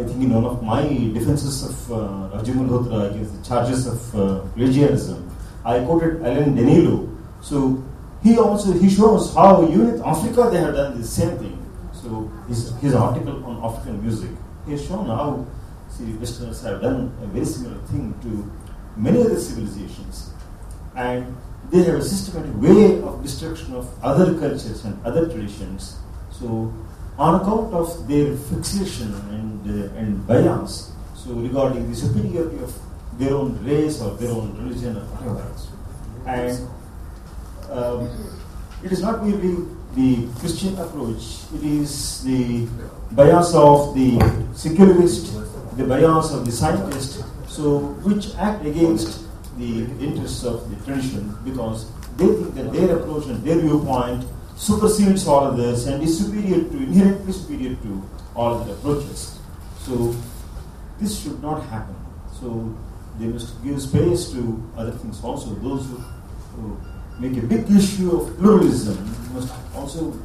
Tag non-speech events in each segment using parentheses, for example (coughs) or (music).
I think in one of my defenses of uh, Rajiv Malhotra against the charges of uh, plagiarism, I quoted Alan Denisot. So he also he shows how even in Africa they have done the same thing. So his, his article on African music, he has shown how see, Westerners have done a very similar thing to many other civilizations. And they have a systematic way of destruction of other cultures and other traditions. So on account of their fixation and, uh, and bias, so regarding the superiority of their own race or their own religion or whatever. And um, it is not merely the Christian approach, it is the bias of the secularist, the bias of the scientist, so which act against the interests of the tradition because they think that their approach and their viewpoint supersedes all others and is superior to, inherently superior to all other approaches. So this should not happen. So they must give space to other things also. Those who, who make a big issue of pluralism must also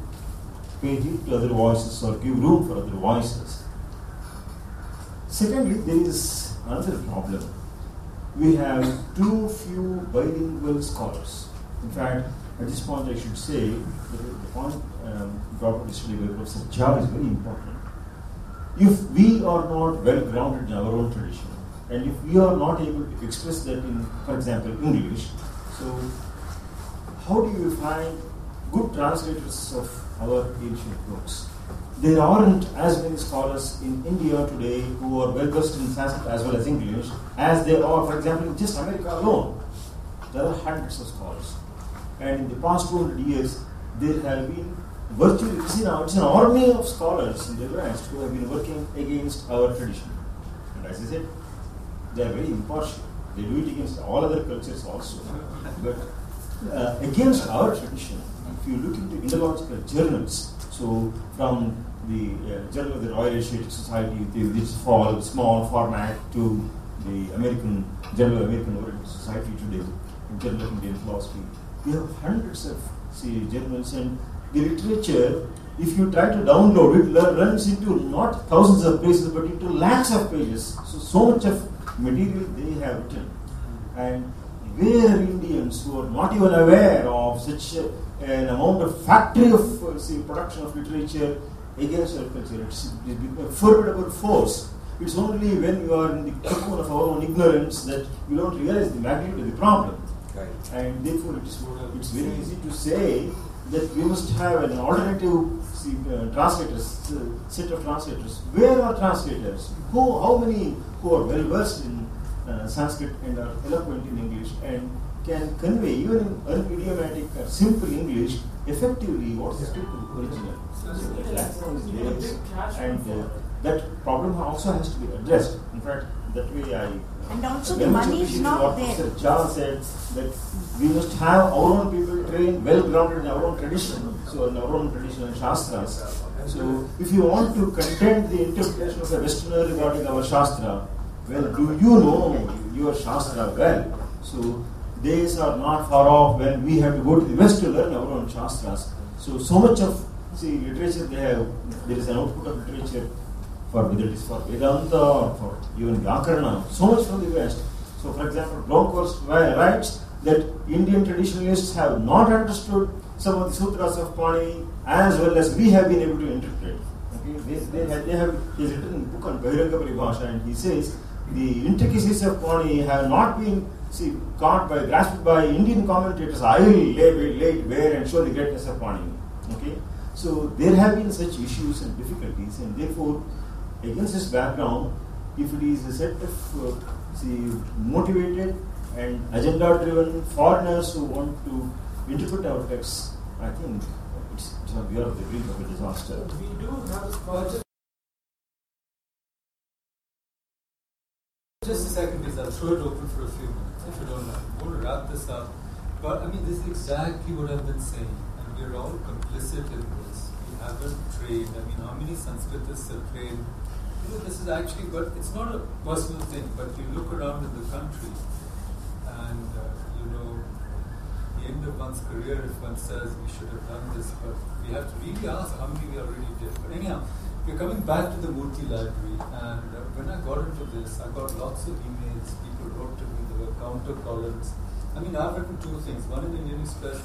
pay heed to other voices or give room for other voices. Secondly, there is another problem. We have too few bilingual scholars. In fact, at this point, I should say that the point um, brought by Professor is very important. If we are not well grounded in our own tradition, and if we are not able to express that in, for example, English, so how do you find good translators of our ancient books? There aren't as many scholars in India today who are well versed in Sanskrit as well as English as there are, for example, in just America alone. There are hundreds of scholars. And in the past 200 years, there have been virtually, see now it's an army of scholars in the West who have been working against our tradition. And as I said, they are very impartial. They do it against all other cultures also. But uh, against our tradition, if you look into Indological journals, so from the uh, Journal of the Royal Asiatic Society, this fall, small format, to the American Journal of American Oriental Society today, Journal of Indian Philosophy, we have hundreds of see, journals and the literature, if you try to download it, runs into not thousands of pages but into lakhs of pages. So, so much of material they have written. And where Indians who are not even aware of such a, an amount of factory of uh, see, production of literature against our culture, it's, it's a formidable force. It's only when you are in the cocoon of our own ignorance that you don't realize the magnitude of the problem. Right. And therefore, it is, it's very easy to say that we must have an alternative see, uh, translators, uh, set of translators. Where are translators? Who, how many who are well versed in uh, Sanskrit and are eloquent in English and can convey, even in unidiomatic or simple English, effectively what is the original? So that one is there. And uh, that problem also has to be addressed. In fact, that way I. And also the money is not there. Mr. Jha said that we must have our own people trained, well grounded in our own tradition, so in our own tradition and shastras. So if you want to contend the interpretation of the Westerner regarding our shastra, well, do you know your shastra well? So days are not far off when we have to go to the West to learn our own shastras. So so much of see literature they have there is an output of literature for whether it is for Vedanta or for even Vyakarana, so much from the West. So, for example, Blomquist writes that Indian traditionalists have not understood some of the sutras of Panini as well as we have been able to interpret. Okay? They, they, have, they have he's written a book on Bahiranga Paribhasha and he says the intricacies of Panini have not been see, caught by, grasped by Indian commentators. I will lay, lay it bare and show the greatness of Panini. Okay? So there have been such issues and difficulties and therefore against this background, if it is a set of uh, see, motivated and agenda-driven foreigners who want to interpret our texts, I think it's, it's we are the brink of a disaster. We do have project. Just a second, please. I'll throw it open for a few minutes, if you don't mind. I want to wrap this up. But I mean, this is exactly what I've been saying, and we're all complicit in this. We haven't trained. I mean, how many Sanskritists have trained? This is actually, but it's not a personal thing. But you look around in the country, and uh, you know, the end of one's career, if one says we should have done this, but we have to really ask how many we already did. But anyhow, we're coming back to the Murty library, and uh, when I got into this, I got lots of emails. People wrote to me. There were counter columns. I mean, I've written two things: one in the Indian Express,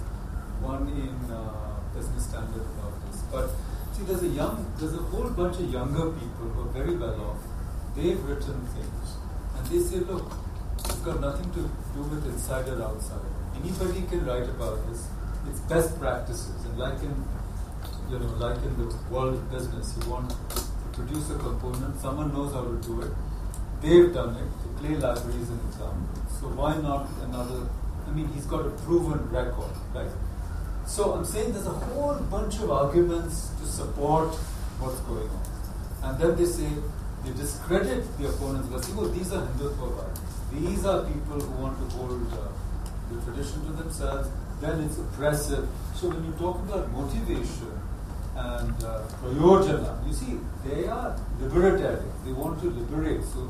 one in uh, Business Standard about this. But see, there's a young, there's a whole bunch of younger people who are very well off. They've written things, and they say, look, it's got nothing to do with inside or outside. Anybody can write about this. It's best practices, and like in you know, like in the world of business, you want to produce a component, someone knows how to do it. They've done it. The Clay Library is an example. So why not another? I mean, he's got a proven record, right? So I'm saying there's a whole bunch of arguments to support what's going on. And then they say, they discredit the opponents by saying, oh, these are Hindu Hindutva These are people who want to hold uh, the tradition to themselves. Then it's oppressive. So when you talk about motivation, and uh, prayojana. You see, they are libertarian. They want to liberate. So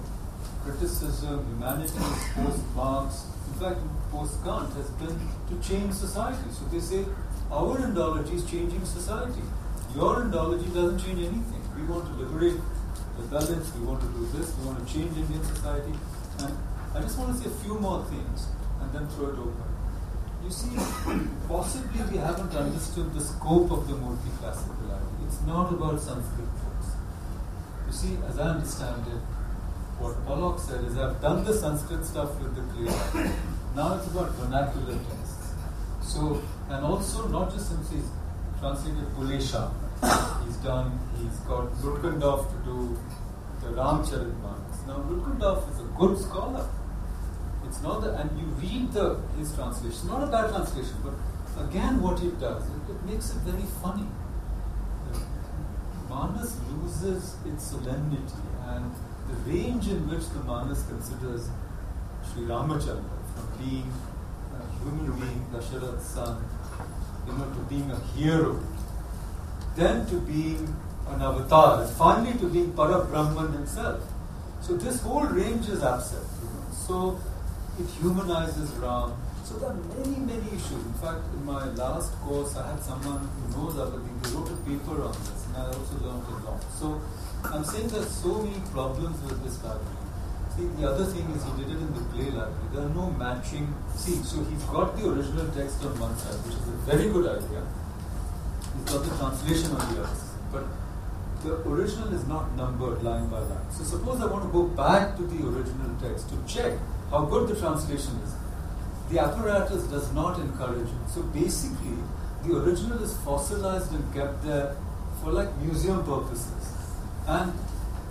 criticism, humanities, post Marx, in fact, post Kant has been to change society. So they say our Indology is changing society. Your Indology doesn't change anything. We want to liberate the Dalits. We want to do this. We want to change Indian society. And I just want to say a few more things and then throw it open. You see, (coughs) possibly we haven't understood the scope of the multi-classical idea. It's not about Sanskrit books. You see, as I understand it, what Pollock said is I've done the Sanskrit stuff with the clear. Now it's about vernacular texts. So, and also not just since he's translated Pulesha, he's done, he's got Lutgendorf to do the Ramcharitmanas. Now, Lutgendorf is a good scholar. It's not that, and you read the his translation. Not a bad translation, but again, what it does, it, it makes it very funny. Manas loses its solemnity and the range in which the Manas considers Sri Ramachandra being a human being, Dasharath's son, you know, to being a hero, then to being an avatar, and finally to being Parabrahman himself. So this whole range is absent. You know. So it humanizes Ram. So there are many, many issues. In fact, in my last course, I had someone who knows things. They wrote a paper on this, and I also learned a lot. So I'm saying there's so many problems with this library. See, the other thing is he did it in the Clay library. There are no matching. See, so he's got the original text on one side, which is a very good idea. He's got the translation on the other side. But the original is not numbered line by line. So suppose I want to go back to the original text to check how good the translation is. The apparatus does not encourage it. So basically, the original is fossilized and kept there for like museum purposes. And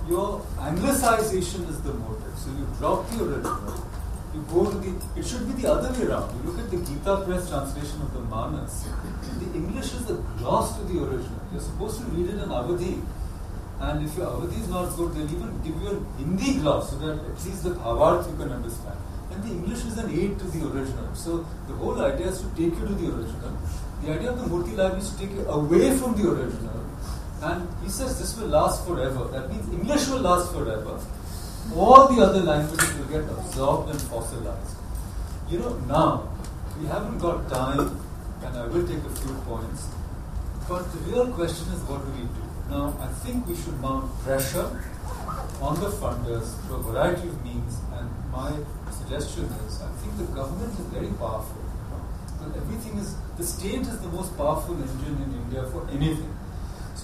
your anglicization is the motive. So you drop the original, you go to the, it should be the other way around. You look at the Gita Press translation of the Manas. The English is a gloss to the original. You're supposed to read it in Avadhi. And if your Avadhi is not good, they'll even give you a Hindi gloss so that at least the Bhavarth you can understand. And the English is an aid to the original. So the whole idea is to take you to the original. The idea of the Murty library is to take you away from the original. And he says this will last forever. That means English will last forever. All the other languages will get absorbed and fossilized. You know, now, we haven't got time, and I will take a few points. But the real question is what do we do? Now, I think we should mount pressure on the funders through a variety of means, and my suggestion is I think the government is very powerful. Everything is, the state is the most powerful engine in India for anything.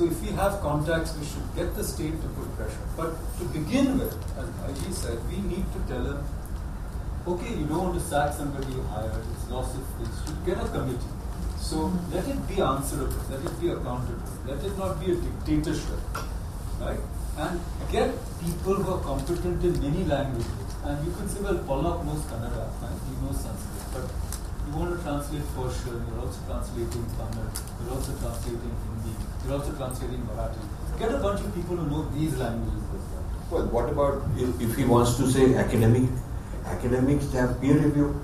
So if we have contacts, we should get the state to put pressure. But to begin with, as IG said, we need to tell them, okay, you don't want to sack somebody you hired, it's loss of face. You get a committee. So let it be answerable, let it be accountable, let it not be a dictatorship, right? And get people who are competent in many languages. And you can say, well, Pollock knows Kannada, right? he knows Sanskrit, but you want to translate Persian, you're also translating Tamil, you're also translating Hindi, you're also translating Marathi. Get a bunch of people who know these languages as well. Well, what about if he wants to say academic? Academics have peer review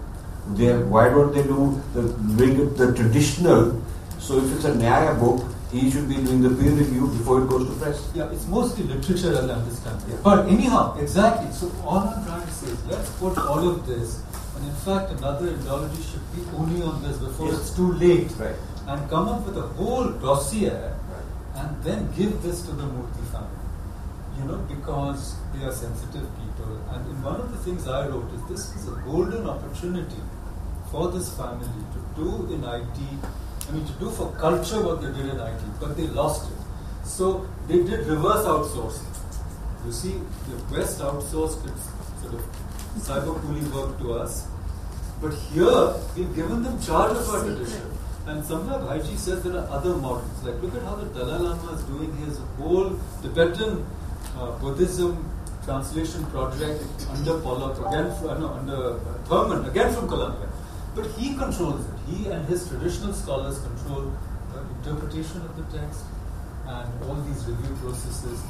they have, why don't they do the bring the traditional? So if it's a Nyaya book, he should be doing the peer review before it goes to press. Yeah, it's mostly literature, as I understand. Yeah. But anyhow, exactly. So all I'm trying to say is let's put all of this, and in fact, another Indology should be only on this before yes. it's too late, right. and come up with a whole dossier. And then give this to the Murty family. You know, because they are sensitive people. And in one of the things I wrote is this is a golden opportunity for this family to do in IT, I mean, to do for culture what they did in IT, but they lost it. So they did reverse outsourcing. You see, the West outsourced its sort of cyber cooling work to us, but here we've given them charge of our tradition. And Samrat Bhaiji says there are other models. Like, look at how the Dalai Lama is doing his whole Tibetan uh, Buddhism translation project under Pollock, again, from, uh, no, under uh, Thurman, again from Columbia. But he controls it. He and his traditional scholars control the interpretation of the text and all these review processes.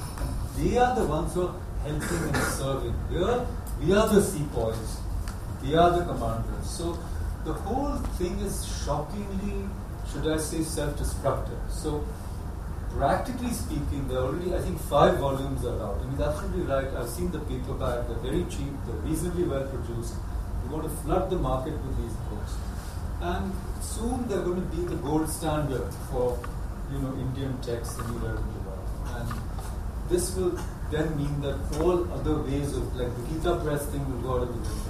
They are the ones who are helping and serving. Here, we are the sepoys. We are the commanders. So the whole thing is shockingly, should I say, self-destructive. So practically speaking, there are already, I think, five volumes are out. I mean, absolutely right. I've seen the paperback. They're very cheap. They're reasonably well produced. We want to flood the market with these books. And soon they're going to be the gold standard for, you know, Indian texts anywhere in the world. And this will then mean that all other ways of, like the Gita Press thing will go out of the window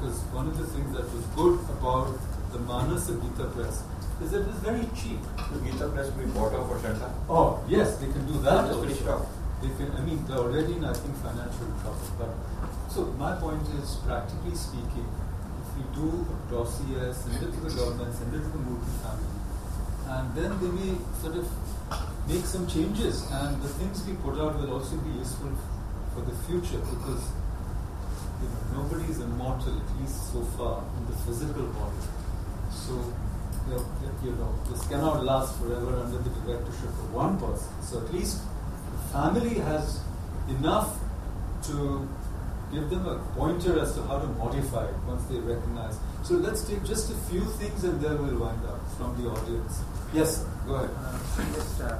because one of the things that was good about the Manasa Gita Press is that it was very cheap. The Gita Press we bought off Ashanta. Oh, yes, they can do that. That's pretty also. tough. They can, I mean, they're already in, I think, financial trouble. But so my point is, practically speaking, if we do a dossier, send it to the government, send it to the Murty family, and then they may sort of make some changes, and the things we put out will also be useful for the future because nobody is immortal, at least so far, in the physical body. So, you know, you know, this cannot last forever under the directorship of one person. So, at least the family has enough to give them a pointer as to how to modify it once they recognize. So, let's take just a few things and then we'll wind up from the audience. Yes, go ahead. Uh, just, uh,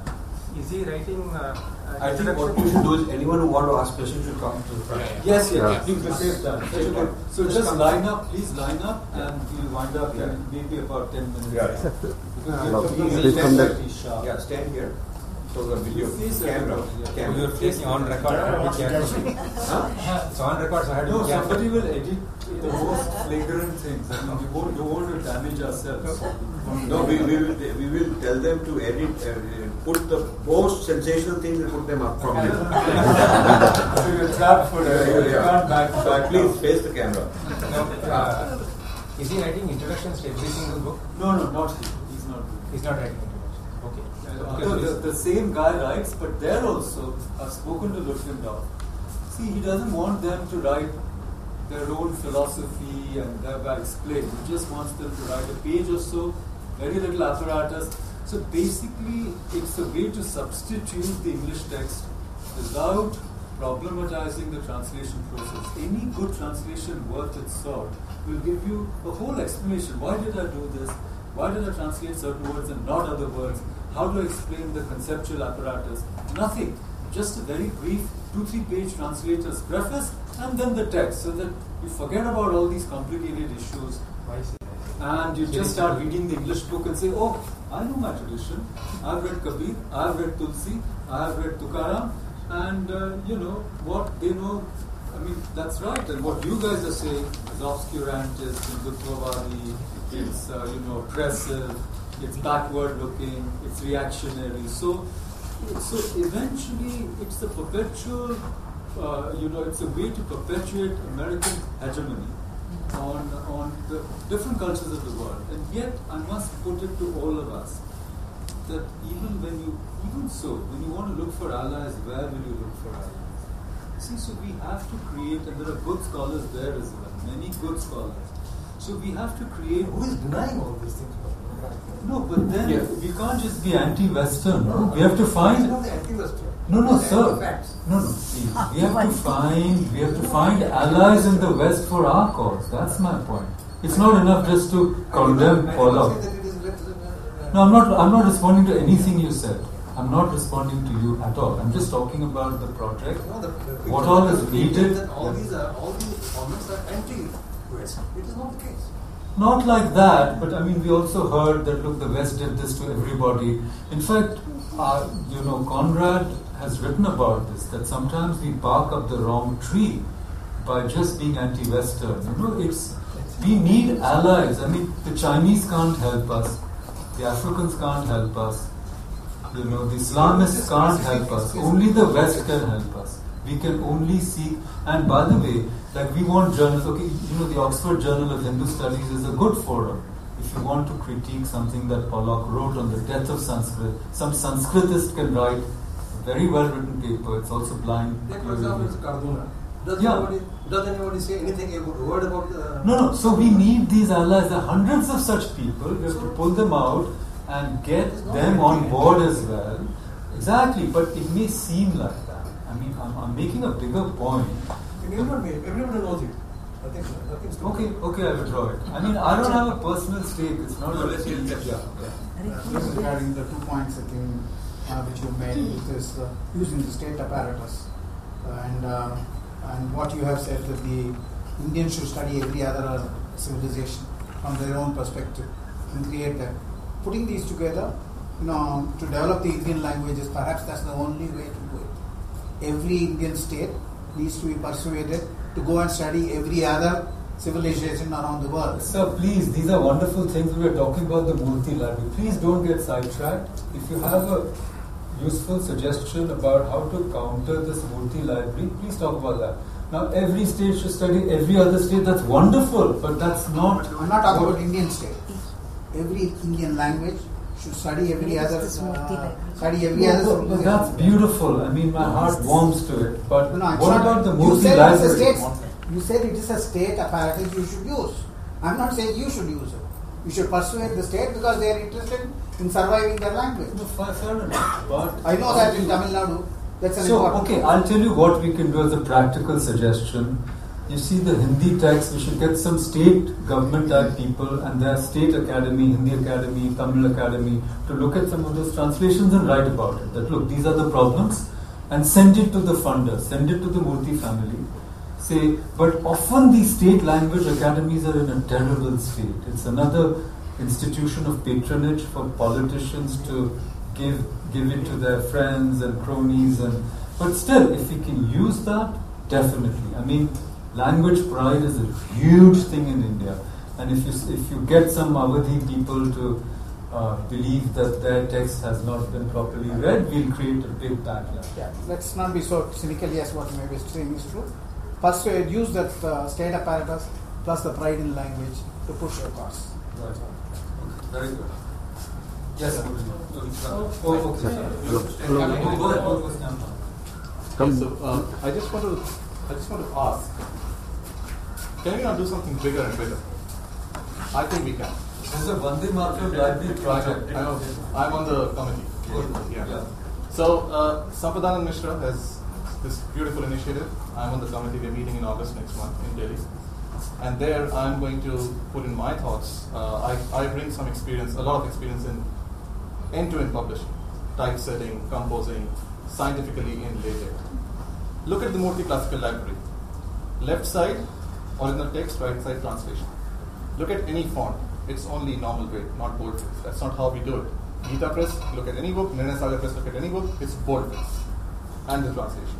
is he writing? Uh, uh, I think what introduction? we should do is anyone who want to ask questions should come to the front. Yes, yes, Yeah. please be safe done. Take. So Just just line up, please line up, and we'll wind up Yeah. in maybe about 10 minutes. Yeah. Because we have Love. to be Please come there. 10:30 sharp. Yeah, stand here. So the video, Face camera, camera. You're facing on record. I have to be careful. Huh? It's on record, so I have to No, be somebody will edit the most flagrant things. I mean, we won't, don't want to damage ourselves. No, we, we will we will tell them to edit, uh, put the most sensational things and put them up from here. so you're trapped for Yeah, yeah, You yeah. can't back, back Please face the camera. No, uh, is he writing introductions to every single book? No, no, not he. He's not. He's not writing Although the, the same guy writes, but there also, I've spoken to Lutgendorf. See, he doesn't want them to write their own philosophy and thereby explain. He just wants them to write a page or so, very little apparatus. So basically, it's a way to substitute the English text without problematizing the translation process. Any good translation worth its salt will give you a whole explanation. Why did I do this? Why did I translate certain words and not other words? How do I explain the conceptual apparatus? Nothing. Just a very brief two, three page translator's preface and then the text so that you forget about all these complicated issues and you just start reading the English book and say, oh, I know my tradition. I've read Kabir, I've read Tulsi, I've read Tukaram, and uh, you know what they know. I mean, that's right. And what you guys are saying is obscurantist, Hindutwavadi, it's uh, you know oppressive, it's backward looking, it's reactionary. So, so eventually, it's a perpetual. Uh, you know, it's a way to perpetuate American hegemony on, on the different cultures of the world. And yet, I must put it to all of us that even when you, even so, when you want to look for allies, where will you look for allies? See, so we have to create, and there are good scholars there as well, many good scholars. So we have to create. Who is denying all these things? No, but then Yeah. we can't just be anti-Western. We have to find. not anti-Western. No, no, sir. No, no. please. We have to find we have to find allies in the West for our cause. That's my point. It's not enough just to condemn all did not out. say that it is let- let- uh, No, I'm not. I'm not responding to anything you said. I'm not responding to you at all. I'm just talking about the project. No, the- the What all is needed? All these are all these comments are It is not the case. Not like that, but I mean, we also heard that look, the West did this to everybody. In fact, uh, you know, Conrad has written about this that sometimes we bark up the wrong tree by just being anti-Western. You know, it's we need allies. I mean, the Chinese can't help us, the Africans can't help us, you know, the Islamists can't help us. Only the West can help us. We can only seek. And by the way, like we want journals. Okay, you know, the Oxford Journal of Hindu Studies is a good forum. If you want to critique something that Pollock wrote on the death of Sanskrit, some Sanskritist can write a very well written paper. It's also blind. Take for example, it's Cardona. Does, Yeah. anybody, does anybody say anything about word about uh, No, no. So we need these allies. There are hundreds of such people. We have to pull them out and get them on board as well. Exactly. But it may seem like that. I mean, I'm, I'm making a bigger point. Everyone, may- everybody knows it. Nothing, nothing's Okay, okay, I withdraw it. I mean, I don't have a personal stake. It's not. No, a- let's hear it. Yeah, Uh, Just regarding the two points I think uh, which you made, which is uh, using the state apparatus uh, and uh, and what you have said that the Indians should study every other uh, civilization from their own perspective and create that. Putting these together, you know, to develop the Indian languages, perhaps that's the only way to do it. Every Indian state needs to be persuaded to go and study every other civilization around the world. Sir, please, these are wonderful things. We are talking about the Murty library. Please don't get sidetracked. If you have a useful suggestion about how to counter this Murty library, please talk about that. Now, every state should study every other state. That's wonderful, but that's not. I'm not talking about Indian state. Every Indian language should study every other uh, multi-language. study every No, other. but- but that's beautiful. I mean, my heart warms to it. But No, it's what not- about the you it's a library? state. You said it is a state apparatus you should use. I'm not saying you should use it. You should persuade the state because they are interested in surviving their language. No, fair fair enough. But I know that in Tamil Nadu, that's an So, important. okay, I'll tell you what we can do as a practical suggestion. You see, the Hindi text, we should get some state government type people and their state academy, Hindi academy, Tamil academy, to look at some of those translations and write about it. That look, these are the problems, and send it to the funder, send it to the Murty family. Say, but often these state language academies are in a terrible state. It's another institution of patronage for politicians to give give it to their friends and cronies and but still if we can use that definitely i mean language pride is a huge thing in india and if you if you get some awadhi people to uh, believe that their text has not been properly read we'll create a big backlash Yeah, let's not be so cynical. Yes, what you may be saying is true. Persuade, use that uh, state apparatus plus the pride in language to push your cause. right. very good yes So, oh, okay. Go ahead, go ahead. Yes, so, uh, I just want to, I just want to ask, can we not do something bigger and bigger? I think we can. this is a Vande Mataram library project I know, I'm on the committee. Yeah. yeah. So, uh, Sampadanand Mishra has this beautiful initiative. I'm on the committee. We're meeting in August next month in Delhi. And there I'm going to put in my thoughts. Uh, I, I bring some experience, a lot of experience in end-to-end publishing, typesetting, composing, scientifically in LaTeX. Look at the Murty Classical Library. Left side, original text, right side, translation. Look at any font. It's only normal weight, not boldface. That's not how we do it. Gita Press, look at any book. Nirnay Sagar Press, look at any book. It's boldface. And the translation.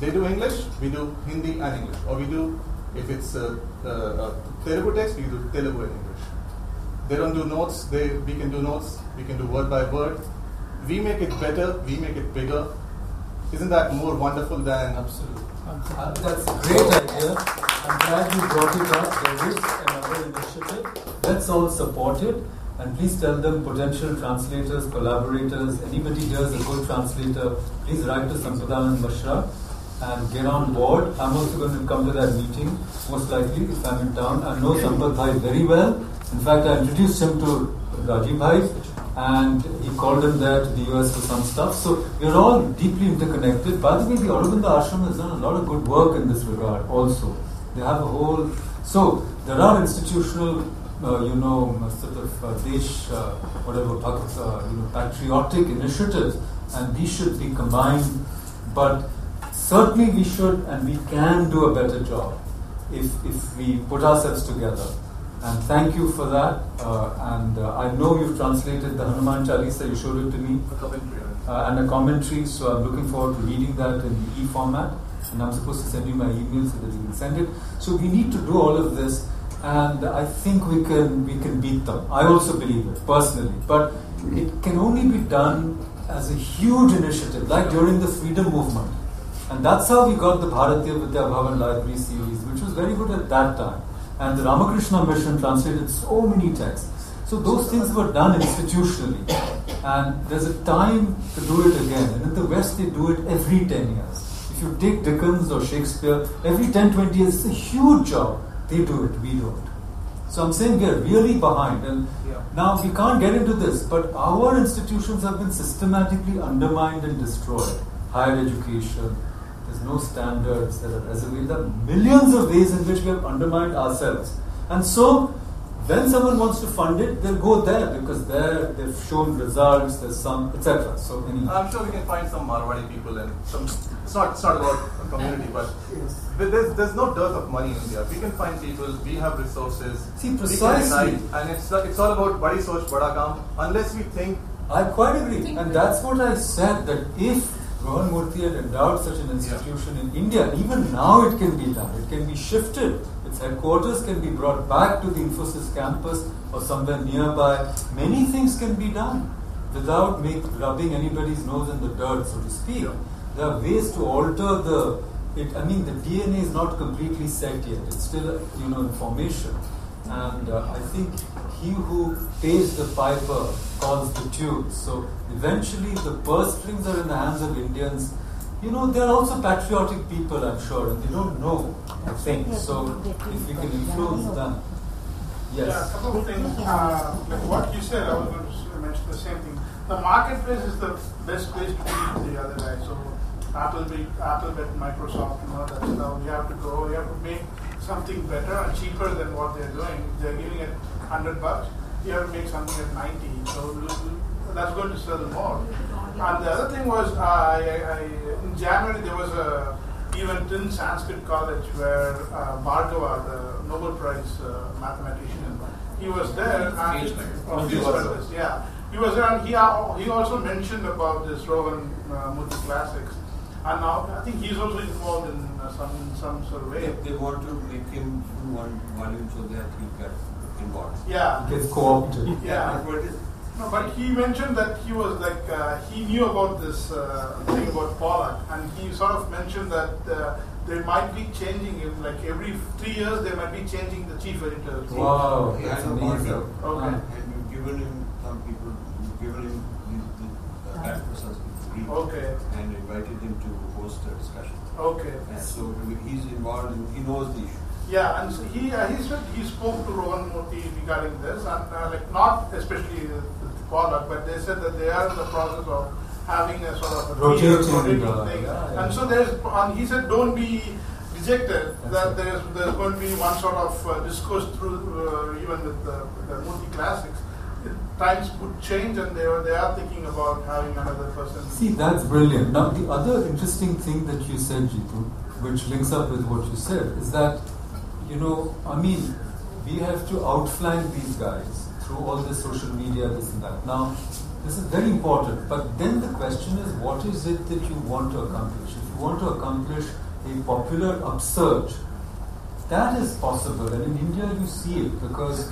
They do English, we do Hindi and English. Or we do, if it's uh, uh, uh, Telugu text, we do Telugu and English. They don't do notes, they, we can do notes, we can do word by word. We make it better, we make it bigger. Isn't that more wonderful than Absolutely. Uh, that's a great idea. I'm glad you brought it up. There is another initiative. Let's all support it. And please tell them potential translators, collaborators, anybody here is a good translator, please write to Sampadanand Mishra and get on board. I'm also going to come to that meeting, most likely, if I'm in town. I know Sampath Bhai very well. In fact, I introduced him to Rajiv Bhai and he called him there to the US for some stuff. So we're all deeply interconnected. By the way, the Aurobindo Ashram has done a lot of good work in this regard also. They have a whole. So there are institutional, uh, you know, sort of uh, desh, uh, whatever, uh, you know, patriotic initiatives, and these should be combined. But certainly we should and we can do a better job if, if we put ourselves together And thank you for that. Uh, and uh, I know you've translated the Hanuman Chalisa, you showed it to me, A commentary. uh, and a commentary, so I'm looking forward to reading that in the e format. And I'm supposed to send you my email so that you can send it. So we need to do all of this, and I think we can we can beat them. I also believe it personally, but it can only be done as a huge initiative, like during the freedom movement. And that's how we got the Bharatiya Vidya Bhavan Library series, which was very good at that time. And the Ramakrishna Mission translated so many texts. So those things were done institutionally. And there's a time to do it again. And in the West, they do it every 10 years. If you take Dickens or Shakespeare, every 10, 20 years, it's a huge job. They do it, we don't. So I'm saying we are really behind. And Yeah. now we can't get into this, but our institutions have been systematically undermined and destroyed. Higher education, there's no standards, there are reservations, there are millions of ways in which we have undermined ourselves. And so when someone wants to fund it, they'll go there because there they've shown results, there's some, etc. So any I'm sure we can find some Marwadi people and some. It's not. It's not about a community, but but there's there's no dearth of money in India. We can find people. We have resources. See, precisely. unite, and it's it's all about badi soch bada kaam. Unless we think I quite agree, and that's what I said that if Rohan Murty had endowed such an institution in India, even now it can be done. It can be shifted. Its headquarters can be brought back to the Infosys campus or somewhere nearby. Many things can be done without make, rubbing anybody's nose in the dirt, so to speak. There are ways to alter the. It, I mean, the DNA is not completely set yet. It's still, you know, information. And uh, I think he who pays the piper calls the tune. So eventually the purse strings are in the hands of Indians. You know, they're also patriotic people, I'm sure, and they don't know, I think. So if we can influence them. Yeah, a Yes. couple of things. Uh, like what you said, I was going to mention the same thing. The marketplace is the best place to beat the other guy. So Apple Apple Microsoft, you know, that's how we have to go. We have to make something better and cheaper than what they're doing. They're giving it hundred bucks. You have to make something at ninety. So we- we- that's going to sell more. And the other thing was, I, I, in January there was a event in Sanskrit College where uh, Bhargava, the Nobel Prize uh, mathematician, he was there. And Fields Medalist. oh, Fields Medalist, yeah. He was there and he, he also mentioned about this Rohan uh, Murty Classics. And now I think he's also involved in uh, some in some sort of way. If they want to make him do one volume so that he get involved. Yeah. Gets co-opted. Yeah. That's what it is. No, but he mentioned that he was like uh, he knew about this uh, thing about Pollock, and he sort of mentioned that uh, they might be changing him. Like every three years, they might be changing the chief editor. Wow, Yeah, that's I know amazing. Okay. And you've given him some people, you've given him the, the uh, that person's Okay. and invited him to host a discussion. Okay. And so he's involved, in, he knows the issue. Yeah, and so he uh, he said he spoke to Rohan Murty regarding this, and uh, like not especially uh, with Pollock, but they said that they are in the process of having a sort of a Rotating, rotating uh, thing. yeah, yeah. And so there's, and he said, don't be dejected That's that it. there's there's going to be one sort of uh, discourse through uh, even with the, the Murty classics. Times would change, and they are they are thinking about having another person. See, that's brilliant. Now, the other interesting thing that you said, Jitu, which links up with what you said, is that, you know, I mean, we have to outflank these guys through all this social media, this and that. Now, this is very important, but then the question is, what is it that you want to accomplish? If you want to accomplish a popular upsurge, that is possible, and in India you see it because,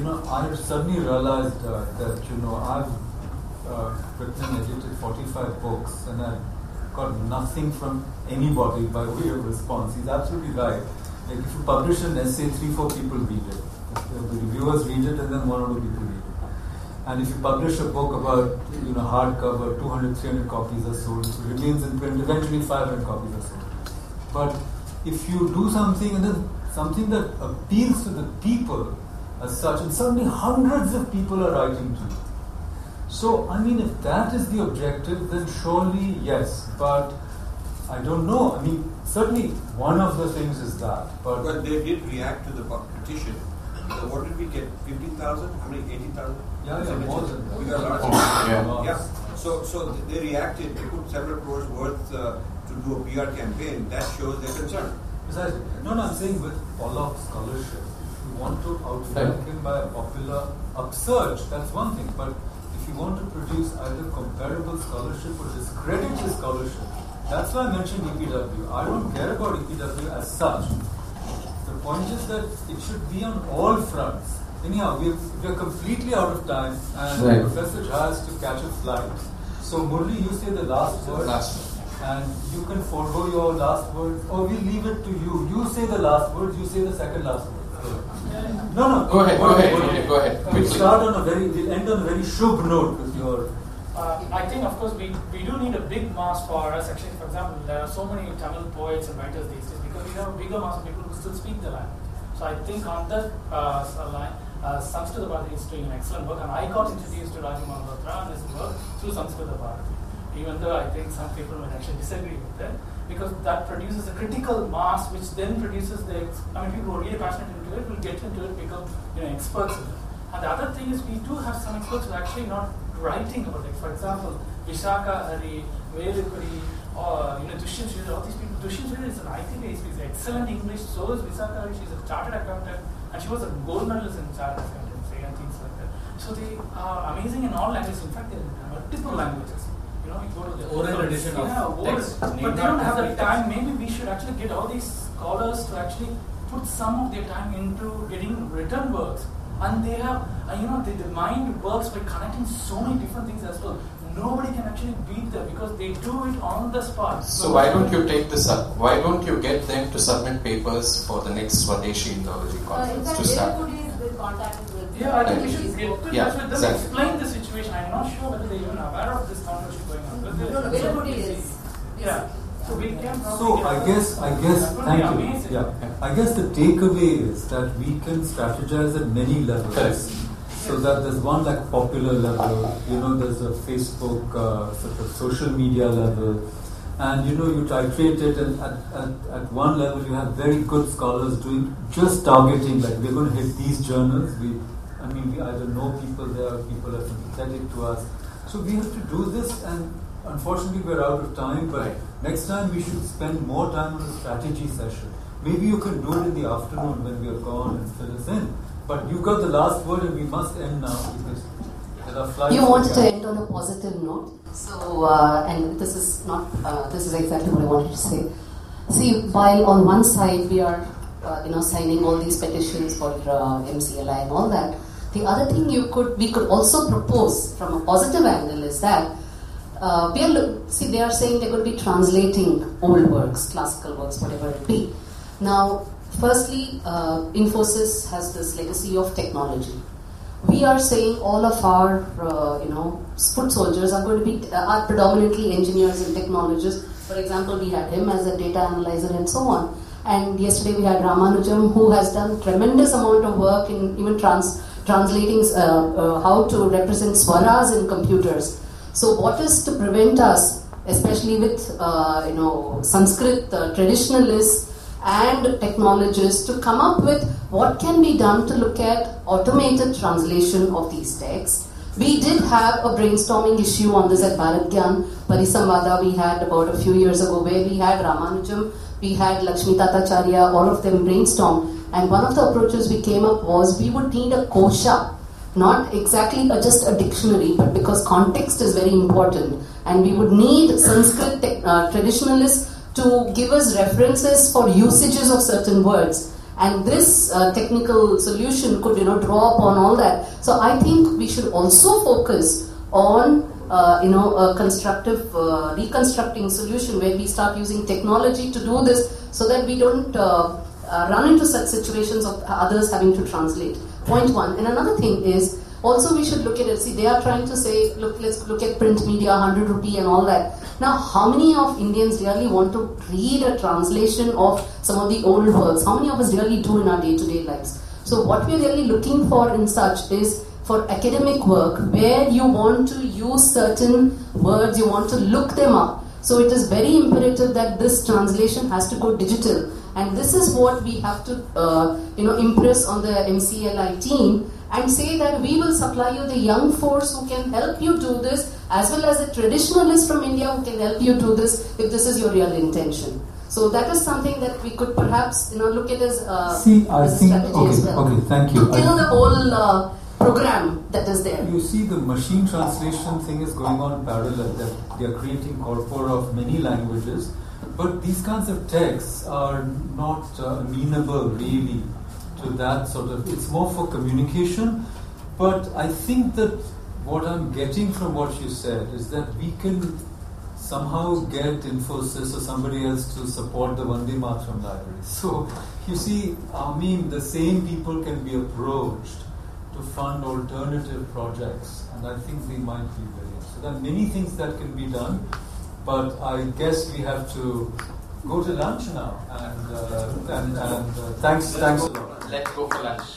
you know, I suddenly realized uh, that, you know, I've uh, written and edited 45 books and I've got nothing from anybody by way of response. He's absolutely right. Like if you publish an essay, three, four people read it. The reviewers read it and then one or two people read it. And if you publish a book about, you know, hardcover, 200, 300 copies are sold, it remains in print, eventually 500 copies are sold. But if you do something and then something that appeals to the people as such, and suddenly hundreds of people are writing to you. So, I mean, if that is the objective, then surely yes. But I don't know. I mean, certainly one of the things is that. But But they did react to the petition. So what did we get? 15,000? How many? 80,000? Yeah, yeah, more than that. We got a lot. Oh, yeah. Yeah. So, so they reacted. They put several crores worth uh, to do a PR campaign. That shows their concern. Precisely. No, no, I'm saying with Pollock scholarship, if you you want to outflank him by a popular upsurge, that's one thing. But if you want to produce either comparable scholarship or discredit his scholarship, that's why I mentioned EPW. I don't care about EPW as such. The point is that it should be on all fronts. Anyhow, we're, we're completely out of time, and Right. Professor Jha has to catch a flight. So, Murli, you say the last word. Last And you can forego your last word or we leave it to you. You say the last words, you say the second last word. No, no. Go ahead, go ahead, okay, go ahead, We'll start on a very, we'll end on a very shubh note with your. Uh, I think, of course, we, we do need a big mass for us. Actually, for example, there are so many Tamil poets and writers these days because we have a bigger mass of people who still speak the language. So I think on that uh, line, uh, Samskrita Bharati is doing an excellent work, and I got introduced to Rajiv Malhotra and his work through Samskrita Bharati. Even though I think some people might actually disagree with it, because that produces a critical mass, which then produces the. I mean, people who are really passionate into it will get into it, become you know experts in it. And the other thing is, we do have some experts who are actually not writing about it. For example, Vishaka Hari, Velukkudi, or you know Dushyant all these people. Dushyant Sridhar is an IT based, he's excellent English. So is Vishaka Hari. She's a chartered accountant, and she was a gold medalist in chartered accountancy and things like that. So they are amazing in all languages. In fact, they're in multiple languages. You know, go to the Oral edition of yeah, oral. text, But they don't have the necessarily time. Maybe we should actually get all these scholars to actually put some of their time into getting written works. And they have, uh, you know, the, the mind works by connecting so many different things as well. Nobody can actually beat them because they do it on the spot. So why don't you take this up? Why don't you get them to submit papers for the next Swadeshi Indology Uh, in conference fact, to start? Velukkudi is been contacted with. Yeah, I think we should get to Yeah, touch with them, exactly. explain the situation. I'm not sure whether they're even aware of this controversy No, no, Velukkudi is. Yeah. So we can So get guess, I guess, thank you. Yeah, I guess the takeaway is that we can strategize at many levels. So that there's one like popular level, you know, there's a Facebook uh, sort of social media level, and you know you titrate it, and at, at, at one level you have very good scholars doing just targeting, like we're going to hit these journals. We, I mean, we either know people there, or people are sympathetic to us. So we have to do this, and unfortunately we're out of time. But Right. next time we should spend more time on a strategy session. Maybe you can do it in the afternoon when we are gone and fill us in. But you got the last word, and we must end now because there are flights. You wanted to end on a positive note. So, uh, and this is not, uh, this is exactly what I wanted to say. See, while on one side we are, uh, you know, signing all these petitions for uh, MCLI and all that, the other thing you could, we could also propose from a positive angle is that uh, we are, see, they are saying they're going to be translating old works, classical works, whatever it be. Now, firstly, uh, Infosys has this legacy of technology. We are saying all of our uh, you know foot soldiers are going to be uh, are predominantly engineers and technologists. For example we had him as a data analyzer and so on. And yesterday we had ramanujam who has done tremendous amount of work in even trans translating uh, uh, how to represent swaras in computers so what is to prevent us especially with uh, you know sanskrit uh, traditionalists and technologists to come up with what can be done to look at automated translation of these texts. We did have a brainstorming issue on this at Bharat Gyan Parisamvada we had about a few years ago where we had Ramanujam, we had Lakshmi Tatacharya, all of them brainstorm. And one of the approaches we came up was we would need a kosha, not exactly a, just a dictionary, but because context is very important. And we would need Sanskrit tech, uh, traditionalists to give us references for usages of certain words. And this uh, technical solution could you know draw upon all that. So i think we should also focus on uh, you know a constructive uh, reconstructing solution where we start using technology to do this so that we don't uh, uh, run into such situations of others having to translate point one. And another thing is also we should look at it. See they are trying to say look let's look at print media 100 rupee and all that. Now how many of indians really want to read a translation of some of the old works? How many of us really do in our day-to-day lives? So what we're really looking for in such is for academic work where you want to use certain words you want to look them up. So it is very imperative that this translation has to go digital and this is what we have to uh, you know impress on the mcli team and say that we will supply you the young force who can help you do this, as well as the traditionalists from India who can help you do this if this is your real intention. So that is something that we could perhaps you know look at as, uh, See, I as think strategy okay, as well. okay, thank you. Kill I- the whole uh, program that is there. You see, the machine translation thing is going on parallel. That they are creating corpora of many languages, but these kinds of texts are not uh, amenable really to that sort of. It's more for communication, but I think that what I'm getting from what you said is that we can somehow get Infosys or somebody else to support the Vande Mataram library. So you see, I mean, the same people can be approached to fund alternative projects, and I think we might be very. So there are many things that can be done, but I guess we have to go to lunch now. And uh, and, and uh, thanks, thanks a lot. Let's go for lunch.